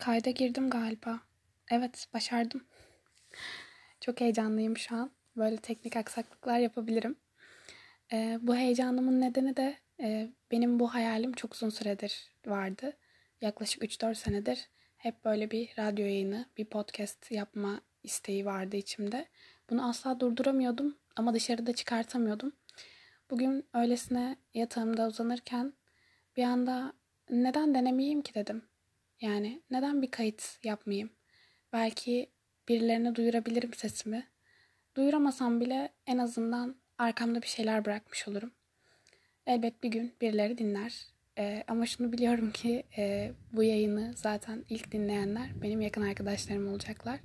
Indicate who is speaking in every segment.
Speaker 1: Kayda girdim galiba. Evet, başardım. Çok heyecanlıyım şu an. Böyle teknik aksaklıklar yapabilirim. Ee, bu heyecanımın nedeni de e, benim bu hayalim çok uzun süredir vardı. Yaklaşık 3-4 senedir hep böyle bir radyo yayını, bir podcast yapma isteği vardı içimde. Bunu asla durduramıyordum ama dışarıda çıkartamıyordum. Bugün öylesine yatağımda uzanırken bir anda neden denemeyeyim ki dedim. Yani neden bir kayıt yapmayayım? Belki birilerine duyurabilirim sesimi. Duyuramasam bile en azından arkamda bir şeyler bırakmış olurum. Elbet bir gün birileri dinler. Ee, ama şunu biliyorum ki e, bu yayını zaten ilk dinleyenler benim yakın arkadaşlarım olacaklar.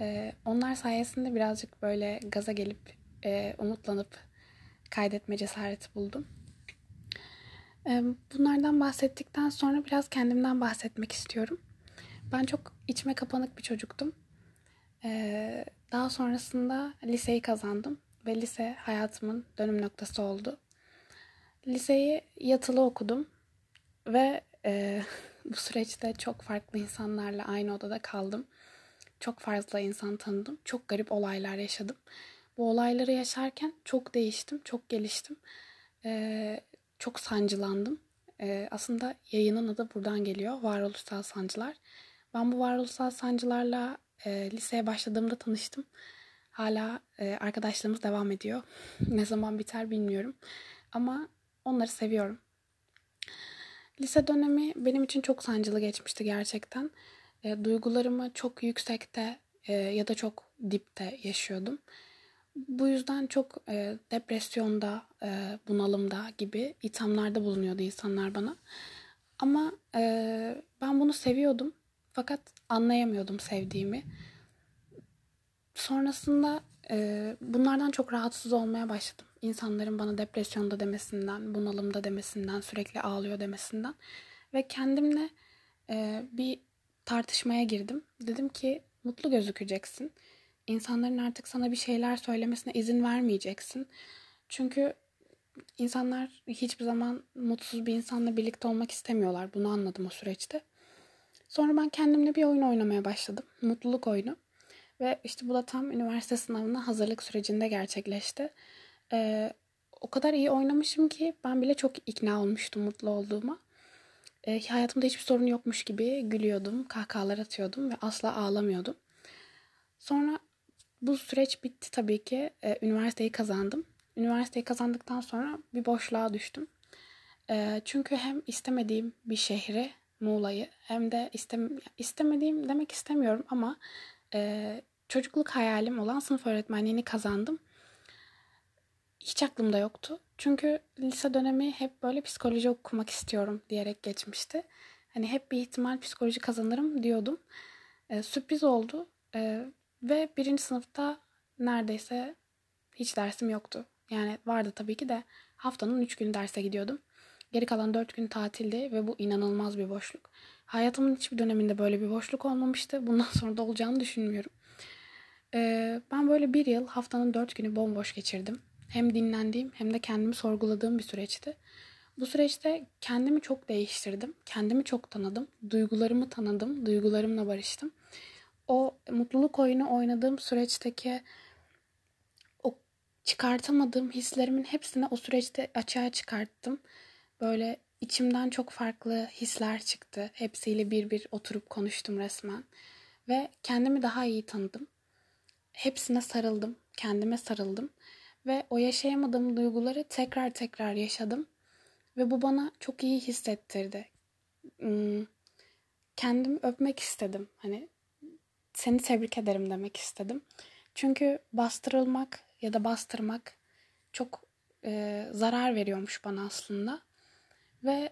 Speaker 1: Ee, onlar sayesinde birazcık böyle gaza gelip e, umutlanıp kaydetme cesareti buldum. Bunlardan bahsettikten sonra biraz kendimden bahsetmek istiyorum. Ben çok içime kapanık bir çocuktum. Daha sonrasında liseyi kazandım ve lise hayatımın dönüm noktası oldu. Liseyi yatılı okudum ve e, bu süreçte çok farklı insanlarla aynı odada kaldım. Çok fazla insan tanıdım. Çok garip olaylar yaşadım. Bu olayları yaşarken çok değiştim, çok geliştim. Ee, çok sancılandım. Ee, aslında yayının adı buradan geliyor. Varoluşsal sancılar. Ben bu varoluşsal sancılarla e, liseye başladığımda tanıştım. Hala e, arkadaşlığımız devam ediyor. ne zaman biter bilmiyorum. Ama onları seviyorum. Lise dönemi benim için çok sancılı geçmişti gerçekten. E, duygularımı çok yüksekte e, ya da çok dipte yaşıyordum. Bu yüzden çok e, depresyonda, e, bunalımda gibi ithamlarda bulunuyordu insanlar bana. Ama e, ben bunu seviyordum. Fakat anlayamıyordum sevdiğimi. Sonrasında e, bunlardan çok rahatsız olmaya başladım. İnsanların bana depresyonda demesinden, bunalımda demesinden, sürekli ağlıyor demesinden. Ve kendimle e, bir tartışmaya girdim. Dedim ki mutlu gözükeceksin insanların artık sana bir şeyler söylemesine izin vermeyeceksin. Çünkü insanlar hiçbir zaman mutsuz bir insanla birlikte olmak istemiyorlar. Bunu anladım o süreçte. Sonra ben kendimle bir oyun oynamaya başladım. Mutluluk oyunu. Ve işte bu da tam üniversite sınavına hazırlık sürecinde gerçekleşti. Ee, o kadar iyi oynamışım ki ben bile çok ikna olmuştum mutlu olduğuma. Ee, hayatımda hiçbir sorun yokmuş gibi gülüyordum, kahkahalar atıyordum ve asla ağlamıyordum. Sonra bu süreç bitti tabii ki. E, üniversiteyi kazandım. Üniversiteyi kazandıktan sonra bir boşluğa düştüm. E, çünkü hem istemediğim bir şehri, Muğla'yı hem de istem istemediğim demek istemiyorum ama e, çocukluk hayalim olan sınıf öğretmenliğini kazandım. Hiç aklımda yoktu. Çünkü lise dönemi hep böyle psikoloji okumak istiyorum diyerek geçmişti. Hani hep bir ihtimal psikoloji kazanırım diyordum. E, sürpriz oldu. E, ve birinci sınıfta neredeyse hiç dersim yoktu. Yani vardı tabii ki de haftanın üç gün derse gidiyordum. Geri kalan dört gün tatildi ve bu inanılmaz bir boşluk. Hayatımın hiçbir döneminde böyle bir boşluk olmamıştı. Bundan sonra da olacağını düşünmüyorum. Ee, ben böyle bir yıl haftanın dört günü bomboş geçirdim. Hem dinlendiğim hem de kendimi sorguladığım bir süreçti. Bu süreçte kendimi çok değiştirdim. Kendimi çok tanıdım. Duygularımı tanıdım. Duygularımla barıştım mutluluk oyunu oynadığım süreçteki o çıkartamadığım hislerimin hepsini o süreçte açığa çıkarttım. Böyle içimden çok farklı hisler çıktı. Hepsiyle bir bir oturup konuştum resmen. Ve kendimi daha iyi tanıdım. Hepsine sarıldım. Kendime sarıldım. Ve o yaşayamadığım duyguları tekrar tekrar yaşadım. Ve bu bana çok iyi hissettirdi. Hmm, kendimi öpmek istedim. Hani seni tebrik ederim demek istedim. Çünkü bastırılmak ya da bastırmak çok e, zarar veriyormuş bana aslında. Ve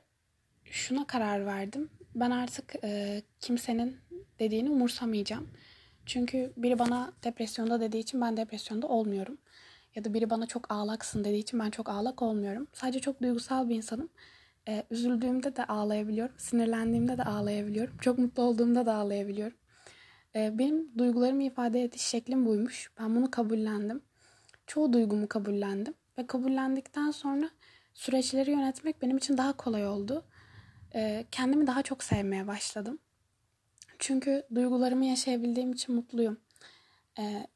Speaker 1: şuna karar verdim. Ben artık e, kimsenin dediğini umursamayacağım. Çünkü biri bana depresyonda dediği için ben depresyonda olmuyorum. Ya da biri bana çok ağlaksın dediği için ben çok ağlak olmuyorum. Sadece çok duygusal bir insanım. Ee, üzüldüğümde de ağlayabiliyorum. Sinirlendiğimde de ağlayabiliyorum. Çok mutlu olduğumda da ağlayabiliyorum. Ee, benim duygularımı ifade ediş şeklim buymuş. Ben bunu kabullendim. Çoğu duygumu kabullendim. Ve kabullendikten sonra süreçleri yönetmek benim için daha kolay oldu. Ee, kendimi daha çok sevmeye başladım. Çünkü duygularımı yaşayabildiğim için mutluyum. Ee,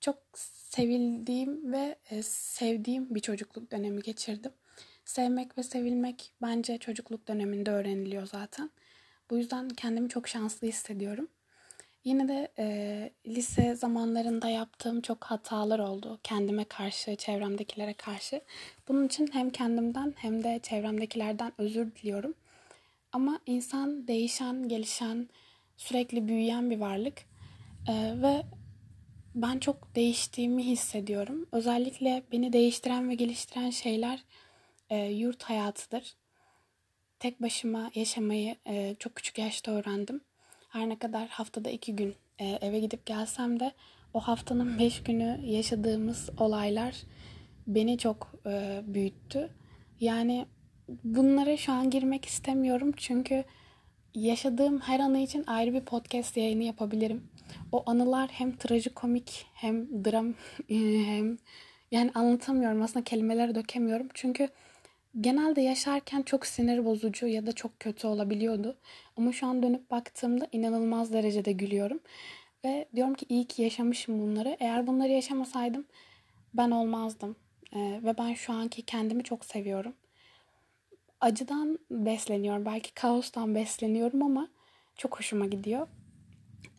Speaker 1: çok sevildiğim ve e, sevdiğim bir çocukluk dönemi geçirdim. Sevmek ve sevilmek bence çocukluk döneminde öğreniliyor zaten. Bu yüzden kendimi çok şanslı hissediyorum. Yine de e, lise zamanlarında yaptığım çok hatalar oldu. Kendime karşı, çevremdekilere karşı. Bunun için hem kendimden hem de çevremdekilerden özür diliyorum. Ama insan değişen, gelişen, sürekli büyüyen bir varlık. E, ve ben çok değiştiğimi hissediyorum. Özellikle beni değiştiren ve geliştiren şeyler e, yurt hayatıdır. Tek başıma yaşamayı e, çok küçük yaşta öğrendim. Her ne kadar haftada iki gün e, eve gidip gelsem de o haftanın beş günü yaşadığımız olaylar beni çok e, büyüttü. Yani bunlara şu an girmek istemiyorum çünkü yaşadığım her anı için ayrı bir podcast yayını yapabilirim. O anılar hem trajikomik hem dram hem yani anlatamıyorum aslında kelimelere dökemiyorum. Çünkü genelde yaşarken çok sinir bozucu ya da çok kötü olabiliyordu. Ama şu an dönüp baktığımda inanılmaz derecede gülüyorum. Ve diyorum ki iyi ki yaşamışım bunları. Eğer bunları yaşamasaydım ben olmazdım. Ee, ve ben şu anki kendimi çok seviyorum. Acıdan besleniyorum. Belki kaostan besleniyorum ama çok hoşuma gidiyor.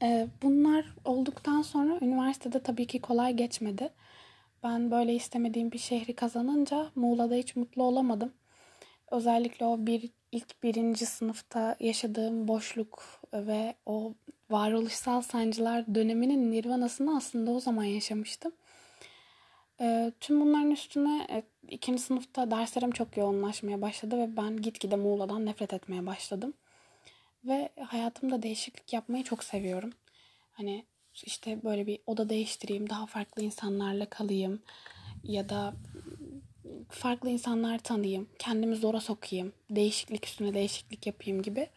Speaker 1: Ee, bunlar olduktan sonra üniversitede tabii ki kolay geçmedi. Ben böyle istemediğim bir şehri kazanınca Muğla'da hiç mutlu olamadım. Özellikle o bir ilk birinci sınıfta yaşadığım boşluk ve o varoluşsal sancılar döneminin nirvanasını aslında o zaman yaşamıştım. E, tüm bunların üstüne e, ikinci sınıfta derslerim çok yoğunlaşmaya başladı ve ben gitgide Muğla'dan nefret etmeye başladım. Ve hayatımda değişiklik yapmayı çok seviyorum. Hani işte böyle bir oda değiştireyim, daha farklı insanlarla kalayım ya da farklı insanlar tanıyayım, kendimi zora sokayım, değişiklik üstüne değişiklik yapayım gibi.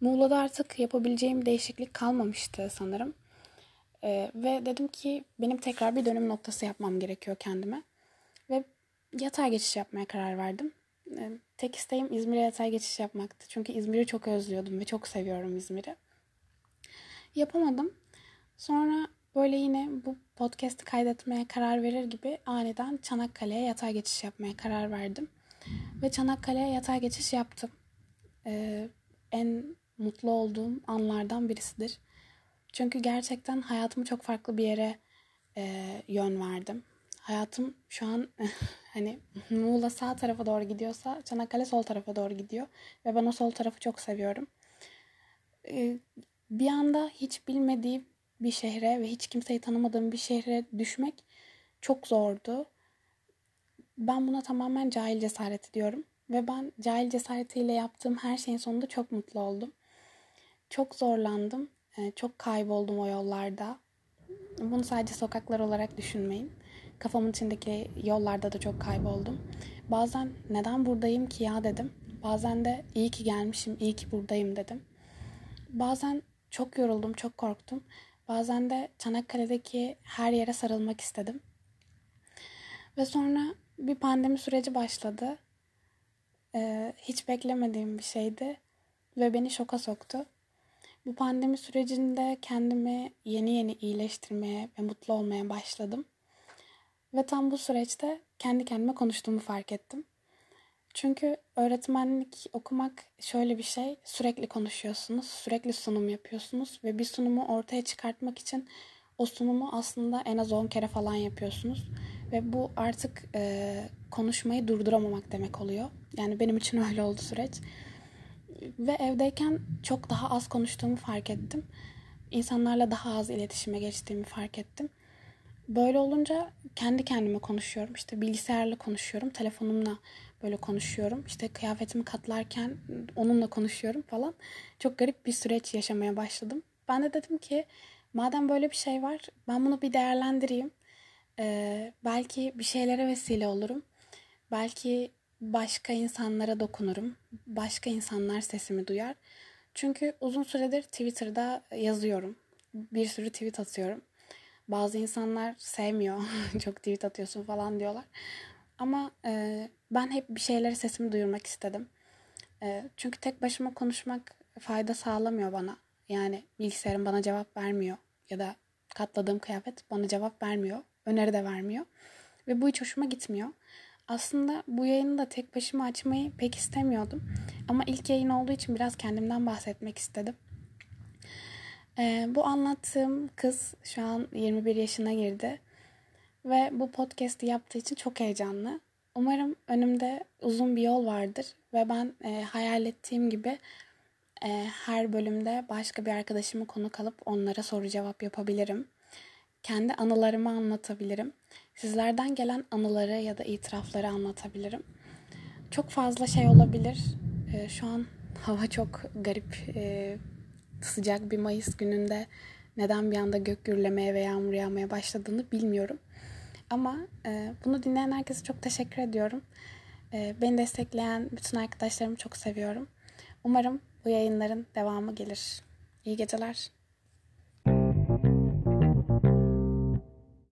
Speaker 1: Muğla'da artık yapabileceğim değişiklik kalmamıştı sanırım. Ee, ve dedim ki benim tekrar bir dönüm noktası yapmam gerekiyor kendime. Ve yatay geçiş yapmaya karar verdim. Ee, tek isteğim İzmir'e yatay geçiş yapmaktı. Çünkü İzmir'i çok özlüyordum ve çok seviyorum İzmir'i. Yapamadım. Sonra böyle yine bu podcast'i kaydetmeye karar verir gibi aniden Çanakkale'ye yatay geçiş yapmaya karar verdim. Ve Çanakkale'ye yatay geçiş yaptım. Ee, en mutlu olduğum anlardan birisidir. Çünkü gerçekten hayatımı çok farklı bir yere e, yön verdim. Hayatım şu an hani Muğla sağ tarafa doğru gidiyorsa Çanakkale sol tarafa doğru gidiyor. Ve ben o sol tarafı çok seviyorum. E, bir anda hiç bilmediğim bir şehre ve hiç kimseyi tanımadığım bir şehre düşmek çok zordu. Ben buna tamamen cahil cesaret ediyorum. Ve ben cahil cesaretiyle yaptığım her şeyin sonunda çok mutlu oldum. Çok zorlandım. Ee, çok kayboldum o yollarda. Bunu sadece sokaklar olarak düşünmeyin. Kafamın içindeki yollarda da çok kayboldum. Bazen neden buradayım ki ya dedim. Bazen de iyi ki gelmişim, iyi ki buradayım dedim. Bazen çok yoruldum, çok korktum. Bazen de Çanakkale'deki her yere sarılmak istedim. Ve sonra bir pandemi süreci başladı. Ee, hiç beklemediğim bir şeydi ve beni şoka soktu. Bu pandemi sürecinde kendimi yeni yeni iyileştirmeye ve mutlu olmaya başladım. Ve tam bu süreçte kendi kendime konuştuğumu fark ettim. Çünkü öğretmenlik okumak şöyle bir şey. Sürekli konuşuyorsunuz, sürekli sunum yapıyorsunuz ve bir sunumu ortaya çıkartmak için o sunumu aslında en az 10 kere falan yapıyorsunuz. Ve bu artık e, konuşmayı durduramamak demek oluyor. Yani benim için öyle oldu süreç. Ve evdeyken çok daha az konuştuğumu fark ettim. İnsanlarla daha az iletişime geçtiğimi fark ettim. Böyle olunca kendi kendime konuşuyorum. İşte bilgisayarla konuşuyorum, telefonumla böyle konuşuyorum. İşte kıyafetimi katlarken onunla konuşuyorum falan. Çok garip bir süreç yaşamaya başladım. Ben de dedim ki madem böyle bir şey var ben bunu bir değerlendireyim. Ee, belki bir şeylere vesile olurum. Belki başka insanlara dokunurum. Başka insanlar sesimi duyar. Çünkü uzun süredir Twitter'da yazıyorum. Bir sürü tweet atıyorum. Bazı insanlar sevmiyor. Çok tweet atıyorsun falan diyorlar. Ama e, ben hep bir şeylere sesimi duyurmak istedim. E, çünkü tek başıma konuşmak fayda sağlamıyor bana. Yani bilgisayarım bana cevap vermiyor ya da katladığım kıyafet bana cevap vermiyor. Öneri de vermiyor. Ve bu hiç hoşuma gitmiyor. Aslında bu yayını da tek başıma açmayı pek istemiyordum. Ama ilk yayın olduğu için biraz kendimden bahsetmek istedim. Ee, bu anlattığım kız şu an 21 yaşına girdi. Ve bu podcast'i yaptığı için çok heyecanlı. Umarım önümde uzun bir yol vardır. Ve ben e, hayal ettiğim gibi e, her bölümde başka bir arkadaşımı konuk alıp onlara soru cevap yapabilirim. Kendi anılarımı anlatabilirim. Sizlerden gelen anıları ya da itirafları anlatabilirim. Çok fazla şey olabilir. E, şu an hava çok garip. E, sıcak bir Mayıs gününde neden bir anda gök gürlemeye ve yağmur yağmaya başladığını bilmiyorum. Ama e, bunu dinleyen herkese çok teşekkür ediyorum. E, beni destekleyen bütün arkadaşlarımı çok seviyorum. Umarım bu yayınların devamı gelir. İyi geceler.